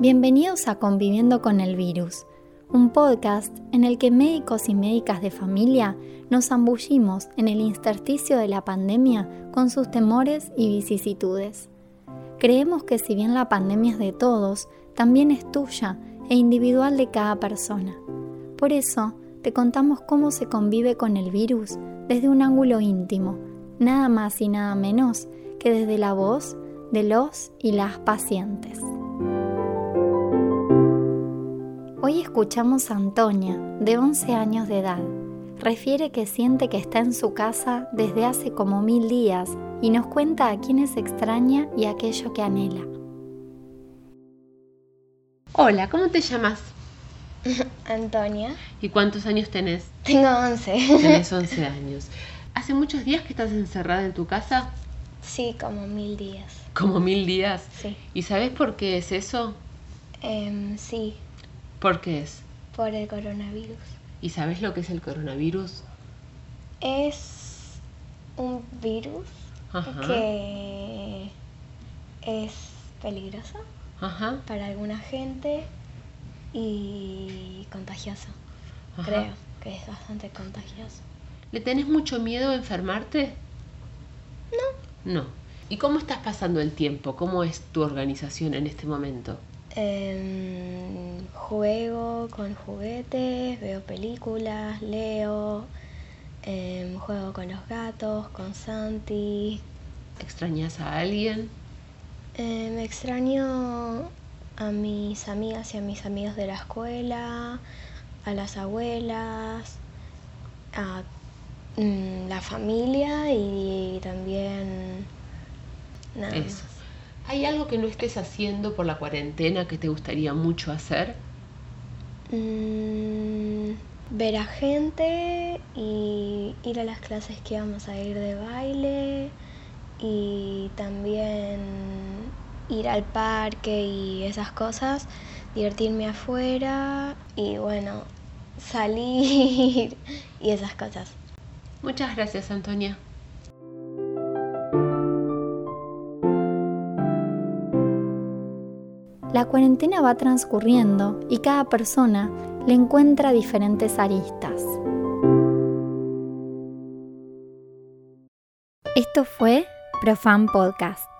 Bienvenidos a Conviviendo con el Virus, un podcast en el que médicos y médicas de familia nos zambullimos en el intersticio de la pandemia con sus temores y vicisitudes. Creemos que si bien la pandemia es de todos, también es tuya e individual de cada persona. Por eso, te contamos cómo se convive con el virus desde un ángulo íntimo, nada más y nada menos que desde la voz de los y las pacientes. Hoy escuchamos a Antonia, de 11 años de edad. Refiere que siente que está en su casa desde hace como mil días y nos cuenta a quienes extraña y aquello que anhela. Hola, ¿cómo te llamas? Antonia. ¿Y cuántos años tenés? Tengo 11. Tenés 11 años. ¿Hace muchos días que estás encerrada en tu casa? Sí, como mil días. ¿Como mil días? Sí. ¿Y sabes por qué es eso? Em, sí, ¿Por qué es? por el coronavirus. ¿Y sabes lo que es el coronavirus? Es un virus Ajá. que es peligroso Ajá. para alguna gente y contagioso. Ajá. Creo que es bastante contagioso. ¿Le tenés mucho miedo a enfermarte? No. No. ¿Y cómo estás pasando el tiempo? ¿Cómo es tu organización en este momento? Em, juego con juguetes, veo películas, leo, em, juego con los gatos, con Santi. ¿Extrañas a alguien? Eh, me extraño a mis amigas y a mis amigos de la escuela, a las abuelas, a mm, la familia y también... nada Eso. ¿Hay algo que no estés haciendo por la cuarentena que te gustaría mucho hacer? Mm, ver a gente y ir a las clases que vamos a ir de baile y también ir al parque y esas cosas, divertirme afuera y bueno, salir y esas cosas. Muchas gracias, Antonia. La cuarentena va transcurriendo y cada persona le encuentra diferentes aristas. Esto fue Profan Podcast.